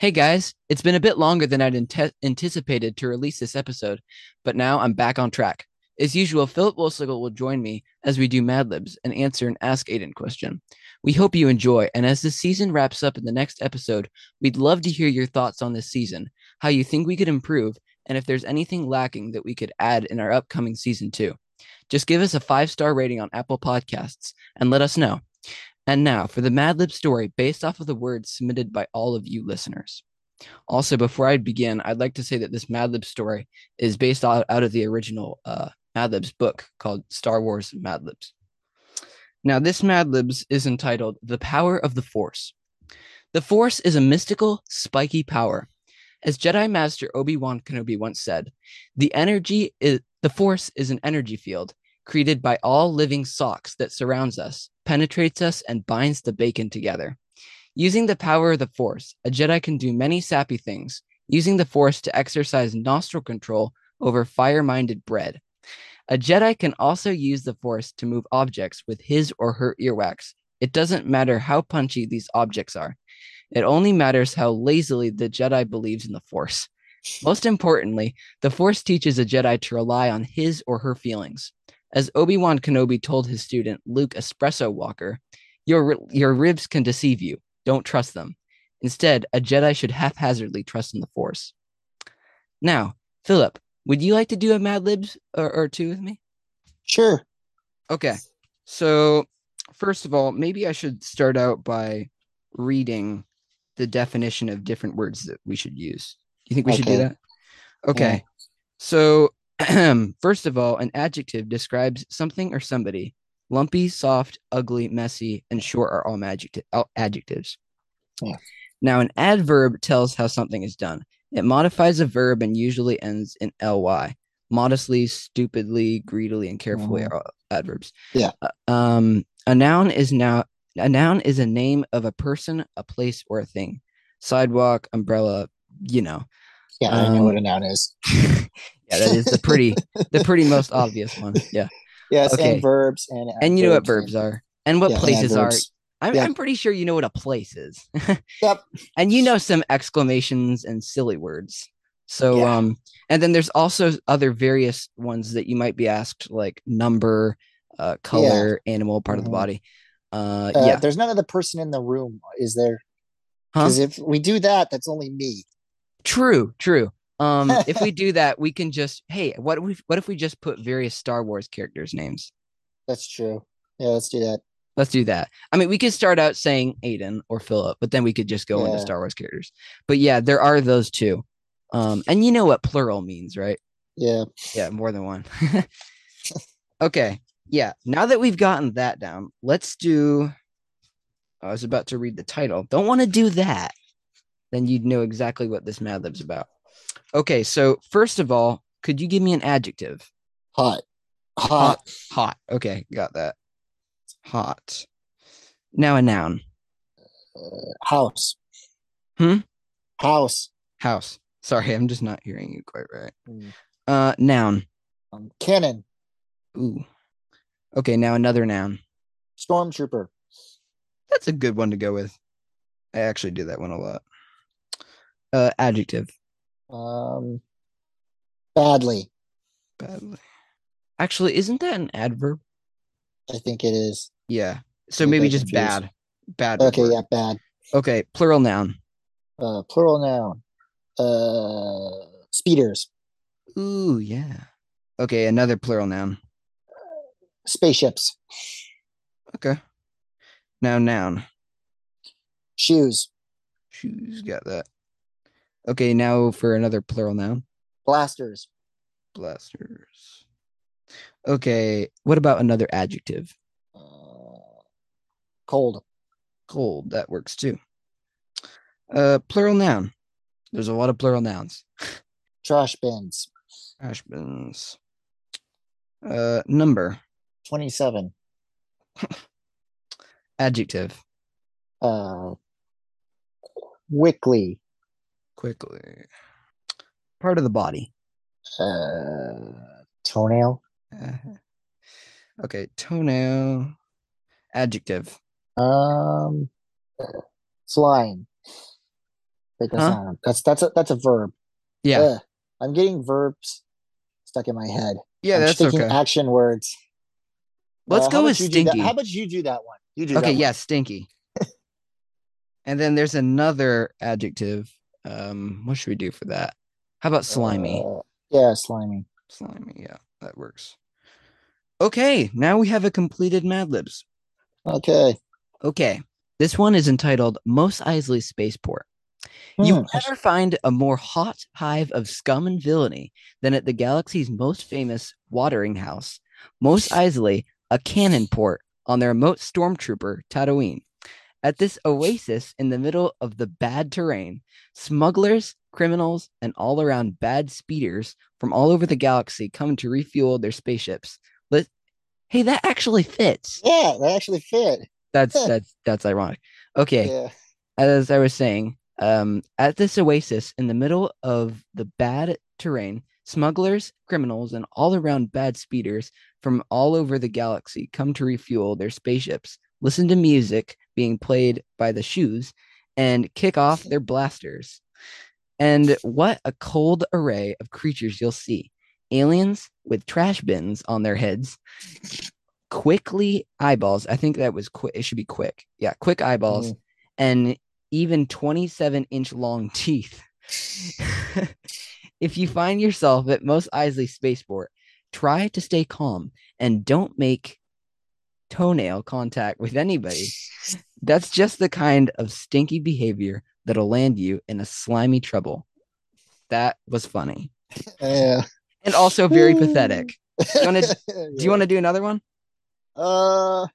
Hey guys, it's been a bit longer than I'd ante- anticipated to release this episode, but now I'm back on track. As usual, Phillip Woleslage will join me as we do Mad Libs and answer an Ask Aiden question. We hope you enjoy, and as the season wraps up in the next episode, we'd love to hear your thoughts on this season, how you think we could improve, and if there's anything lacking that we could add in our upcoming season two. Just give us a five star rating on Apple Podcasts and let us know. And now for the Mad Lib story based off of the words submitted by all of you listeners. Also, before I begin, I'd like to say that this Mad Lib story is based out, of the original uh, Mad Libs book called Star Wars Mad Libs. Now, this Mad Libs is entitled The Power of the Force. The Force is a mystical, spiky power. As Jedi Master Obi Wan Kenobi once said, the energy is the Force is an energy field created by all living socks that surrounds us, penetrates us, and binds the bacon together. Using the power of the Force, a Jedi can do many sappy things, using the Force to exercise nostril control over fire minded bread. A Jedi can also use the Force to move objects with his or her earwax. It doesn't matter how punchy these objects are, it only matters how lazily the Jedi believes in the Force. Most importantly, the Force teaches a Jedi to rely on his or her feelings. As Obi Wan Kenobi told his student Luke Espresso Walker, your, your ribs can deceive you. Don't trust them. Instead, a Jedi should haphazardly trust in the Force. Now, Phillip, would you like to do a Mad Libs or, or two with me? Sure. Okay. So, first of all, maybe I should start out by reading the definition of different words that we should use. Do you think we should do that? Okay. Yeah. So, first of all, an adjective describes something or somebody. Lumpy, soft, ugly, messy, and short are all adjecti- all adjectives. Yeah. Now, an adverb tells how something is done. It modifies a verb and usually ends in ly. Modestly, stupidly, greedily, and carefully Mhm. are all adverbs. Yeah. Uh, um, a noun is now a noun is a name of a person, a place, or a thing. Sidewalk, umbrella, you know. Yeah, I know Um, what a noun is. yeah, that is the pretty the pretty most obvious one. Yeah. Yes, okay. and verbs and And you know what verbs are and what Yeah, and places are. I'm, Yeah. I'm pretty sure you know what a place is. Yep. and you know some exclamations and silly words. So Yeah. um and then there's also other various ones that you might be asked like number, uh color, animal, part of the Mhm. body. Uh, Uh, yeah. There's none of the person in the room, is there? Huh? Because if we do that, that's only me. True, true. Um if we do that, we can just hey, what if we what if we just put various Star Wars characters' names? That's true. Yeah, let's do that. Let's do that. I mean, we could start out saying Aiden or Phillip, but then we could just go into Star Wars characters. But yeah, there are those two. Um, and you know what plural means, right? Yeah. Yeah, more than one. okay. Yeah. Now that we've gotten that down, let's do. I was about to read the title. Don't want to do that. Then you'd know exactly what this Mad Lib's about. Okay. So, first of all, could you give me an adjective? Hot. Hot. Hot. Okay. Got that. Hot. Now a noun. Uh, house. Hmm? House. House. Sorry, I'm just not hearing you quite right. Mm. Uh, noun. Um, cannon. Ooh. Okay, now another noun. Stormtrooper. That's a good one to go with. I actually do that one a lot. Uh, adjective. Um, badly. Badly. Actually, isn't that an adverb? I think it is. Yeah. So maybe just confused. bad. Bad. Okay, work. yeah, bad. Okay, plural noun. Uh, plural noun. Uh, speeders. Ooh, yeah. Okay, another plural noun. Spaceships. Okay. Now noun. Shoes. Shoes, got that. Okay, now for another plural noun. Blasters. Blasters. Okay, what about another adjective? Uh, cold. Cold, that works too. Uh, plural noun. There's a lot of plural nouns. Trash bins. Trash bins. Uh, number. 27. Adjective. Uh, Wickley. Quickly. Part of the body. Uh, toenail. Uh, okay, toenail. Adjective. Um, flying. Wait, that's Huh? That's that's a that's a verb. Yeah. Ugh. I'm getting verbs stuck in my head. yeah, I'm that's thinking okay. action words. Let's Uh, go with about you do that- stinky. How about you do that one? You do Okay, that one. yeah, stinky. and then there's another adjective. Um, what should we do for that? How about slimy? Uh, yeah, slimy. slimy, yeah, that works. Okay, now we have a completed Mad Libs. Okay. Okay, this one is entitled Mos Eisley Spaceport. You will Hmm, never find a more hot hive of scum and villainy than at the galaxy's most famous watering house, Mos Eisley, a cannon port on the remote stormtrooper Tatooine. At this oasis in the middle of the bad terrain, smugglers, criminals, and all around bad speeders from all over the galaxy come to refuel their spaceships. Let- hey, that actually fits. Yeah, that actually fit. That's that's that's ironic. Okay Yeah. as I was saying, um, at this oasis in the middle of the bad terrain, smugglers, criminals, and all around bad speeders from all over the galaxy come to refuel their spaceships, listen to music being played by the shoes, and kick off their blasters. And what a cold array of creatures you'll see aliens with trash bins on their heads, quickly eyeballs. I think that was quick. It should be quick. Yeah, quick eyeballs Mm. and even 27 inch long teeth. if you find yourself at Mos Eisley Spaceport, try to stay calm and don't make toenail contact with anybody. That's just the kind of stinky behavior that'll land you in a slimy trouble. That was funny Yeah. and also very pathetic. Do you want to do another one? Uh,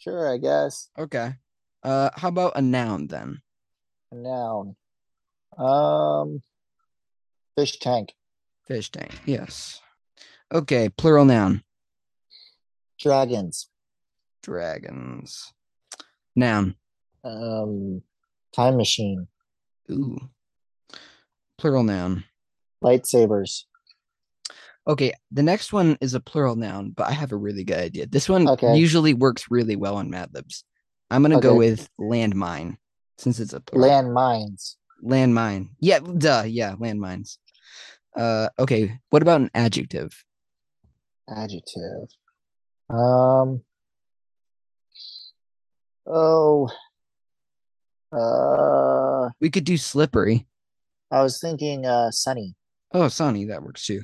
sure. I guess. Okay. Uh, how about a noun then? A noun. Um, fish tank. Fish tank. Yes. Okay. Plural noun. Dragons. Dragons. Noun. Um, time machine. Ooh. Plural noun. Lightsabers. Okay, the next one is a plural noun, but I have a really good idea. This one Okay. usually works really well on Mad Libs. I'm gonna go with landmine since it's a plural. Land mines. landmine. Yeah, duh. Yeah, landmines. Uh, okay. What about an adjective? Adjective. Um. Oh. Uh, We could do slippery. I was thinking uh sunny. Oh, sunny. That works too.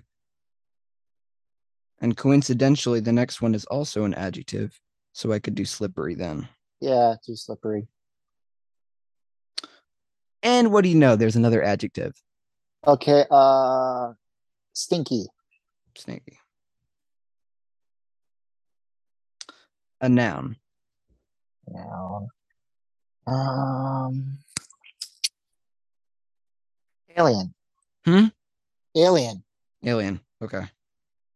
And coincidentally, the next one is also an adjective, so I could do slippery then. Yeah, too slippery. And what do you know? There's another adjective. Okay, uh stinky. Sneaky. A noun. Noun. Um Alien. Hmm? Alien. Alien. Okay.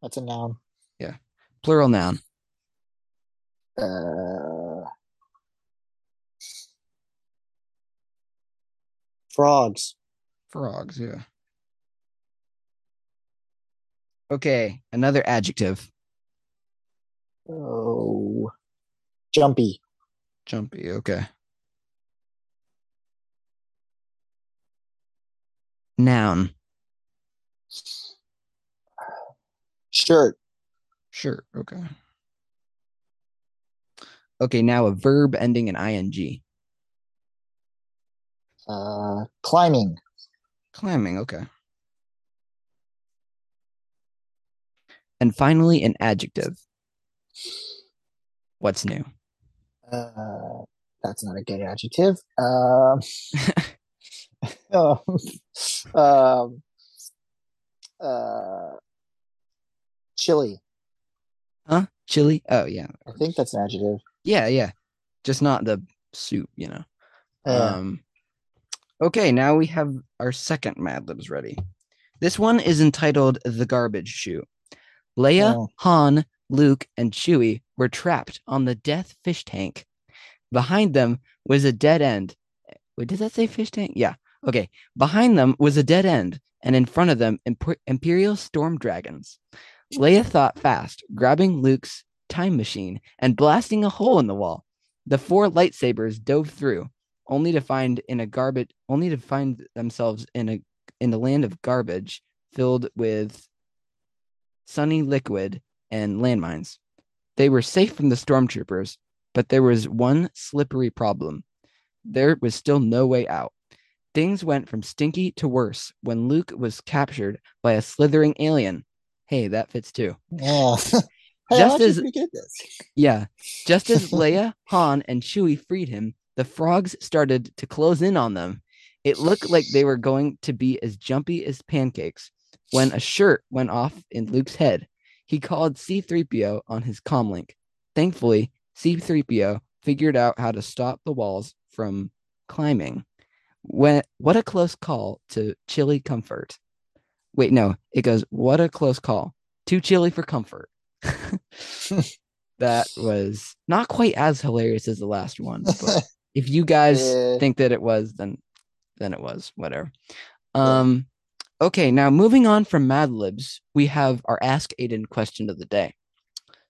That's a noun. Yeah. Plural noun. Uh Frogs. Frogs. Yeah. Okay. Another adjective. Oh. Jumpy. Jumpy. Okay. Noun. Shirt. Shirt, Okay. Okay. Now a verb ending in ing. Uh climbing. Climbing. Okay. And finally, an adjective. What's new? Uh that's not a good adjective. Um um, um uh chili. Huh? Chili? Oh, yeah. I think that's an adjective. Yeah, yeah. Just not the soup, you know. Yeah. Um Okay, now we have our second Mad Libs ready. This one is entitled The Garbage Chute. Leia, Oh. Han, Luke, and Chewie were trapped on the death fish tank. Behind them was a dead end. Wait, did that say fish tank? Yeah. Okay. Behind them was a dead end, and in front of them, Imper- Imperial storm dragons. Leia thought fast, grabbing Luke's time machine and blasting a hole in the wall. The four lightsabers dove through, only to find in a garbage only to find themselves in a in a land of garbage filled with sunny liquid and landmines. They were safe from the stormtroopers, but there was one slippery problem. There was still no way out. Things went from stinky to worse when Luke was captured by a slithering alien. Hey, that fits too. Oh. hey, Just as- actually pretty good at this. Yeah. Just as Leia, Han, and Chewie freed him, the frogs started to close in on them. It looked like they were going to be as jumpy as pancakes when a shirt went off in Luke's head. He called C3PO on his comlink. Thankfully, C3PO figured out how to stop the walls from climbing. When what a close call to chilly comfort. Wait, no, it goes, what a close call. Too chilly for comfort. that was not quite as hilarious as the last one, but if you guys Yeah. think that it was, then then it was whatever. Um, okay, now moving on from Mad Libs, we have our Ask Aiden question of the day.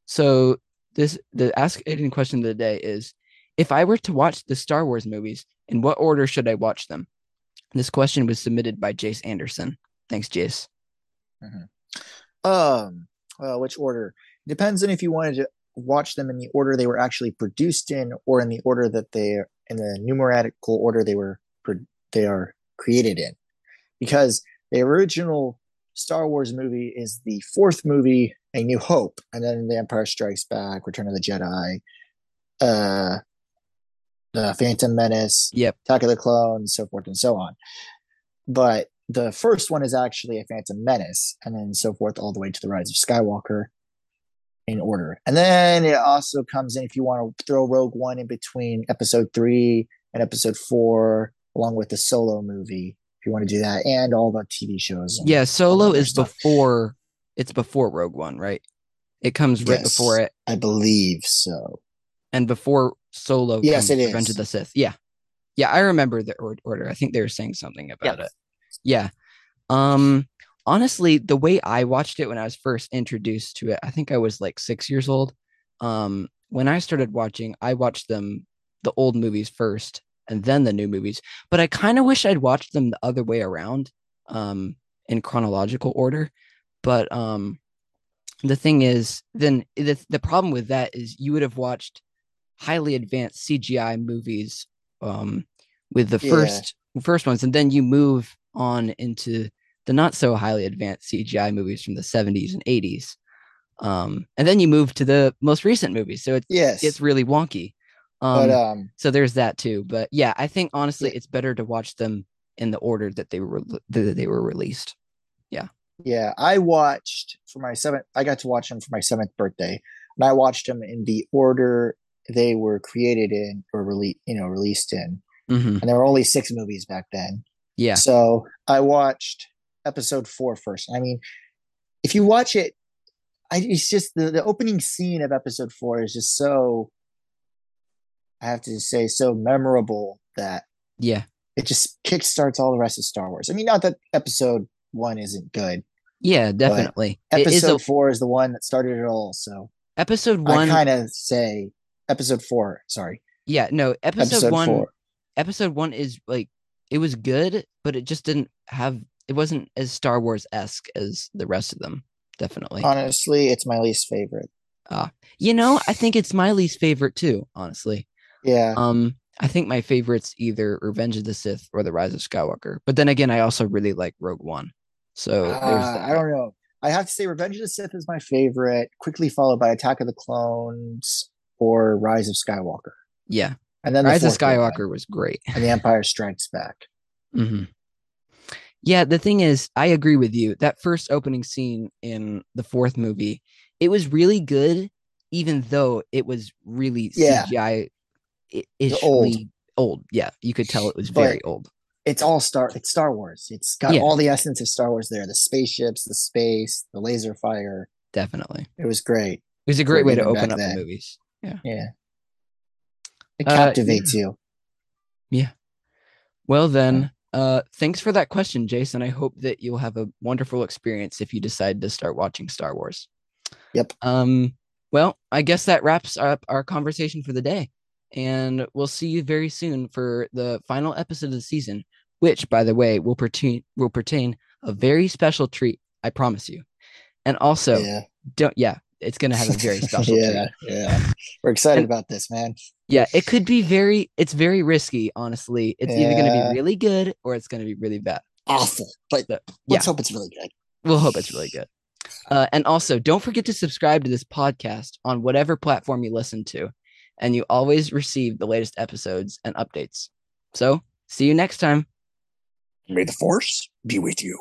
So this the Ask Aiden question of the day is: If I were to watch the Star Wars movies, in what order should I watch them? This question was submitted by Jace Anderson. Thanks, Jace. Um, well, which order? Depends on if you wanted to watch them in the order they were actually produced in, or in the order that they in the numerical order they were they are created in. Because the original Star Wars movie is the fourth movie, A New Hope, and then The Empire Strikes Back, Return of the Jedi, uh, the Phantom Menace, Yep. Attack of the Clones, so forth and so on. But the first one is actually a Phantom Menace, and then so forth all the way to the Rise of Skywalker in order. And then it also comes in if you want to throw Rogue One in between episode three and episode four, along with the solo movie, if you want to do that, and all the TV shows. Yeah, Solo is stuff. before it's before Rogue One, right? It comes right Yes. before it, I believe so. and before Solo. Yes, comes it Revenge of the Sith. Yeah, yeah, I remember the order. I think they were saying something about Yep. it. Yeah. Um. Honestly, the way I watched it when I was first introduced to it, I think I was like six years old. Um. When I started watching, I watched them the old movies first, and then the new movies. But I kind of wish I'd watched them the other way around, um, in chronological order. But um, the thing is, then the the problem with that is you would have watched highly advanced CGI movies, um, with the Yeah. first first ones, and then you move on into the not so highly advanced CGI movies from the 70s and 80s. Um, and then you move to the most recent movies. So it Yes. gets really wonky. Um, but um so there's that too. But yeah, I think honestly, it's better to watch them in the order that they were that they were released. Yeah, Yeah, I watched for my seventh. I got to watch them for my seventh birthday, and I watched them in the order they were created in or released. You know, released in, hmm and there were only six movies back then. Yeah, So I watched episode four first. I mean, if you watch it, I it's just the the opening scene of episode four is just so. I have to say, so memorable that yeah, it just kickstarts all the rest of Star Wars. I mean, not that episode one isn't good. yeah, definitely. It is Episode a, four is the one that started it all. So episode one, I kind of say episode four. Sorry, yeah, no, episode, episode one. four. Episode one is like it was good, but it just didn't have. It wasn't as Star Wars esque as the rest of them. Definitely. Honestly, it's my least favorite. Ah, you know, I think it's my least favorite too. Honestly. Yeah, Um, I think my favorite's either Revenge of the Sith or The Rise of Skywalker. But then again, I also really like Rogue One. So there's Uh. I don't know. I have to say, Revenge of the Sith is my favorite, quickly followed by Attack of the Clones or Rise of Skywalker, yeah, and then the Rise of fourth big one, Skywalker was great. and The Empire Strikes Back. hmm Yeah, the thing is, I agree with you. That first opening scene in the fourth movie, it was really good, even though it was really Yeah. CGI old. old. Yeah, you could tell it was But- very old. It's all Star. It's Star Wars. It's got Yeah. all the essence of Star Wars there. The spaceships, the space, the laser fire. Definitely, It was great. it was a great way to open up then. the movies. Yeah. Yeah, it Uh, captivates you. Yeah. Well then, uh, thanks for that question, Jason. I hope that you'll have a wonderful experience if you decide to start watching Star Wars. Yep. Um. Well, I guess that wraps up our conversation for the day. And we'll see you very soon for the final episode of the season, which, by the way, will pertain will pertain a very special treat. I promise you. And also, yeah, don't yeah, it's gonna have a very special treat. yeah, yeah. We're excited And- about this, man. Yeah, it could be very. It's very risky, honestly. It's either gonna be really good or it's gonna be really bad. Awful, but The- let's hope it's really good. We'll hope it's really good. Uh, and also, don't forget to subscribe to this podcast on whatever platform you listen to, and you always receive the latest episodes and updates. So, see you next time. May the force be with you.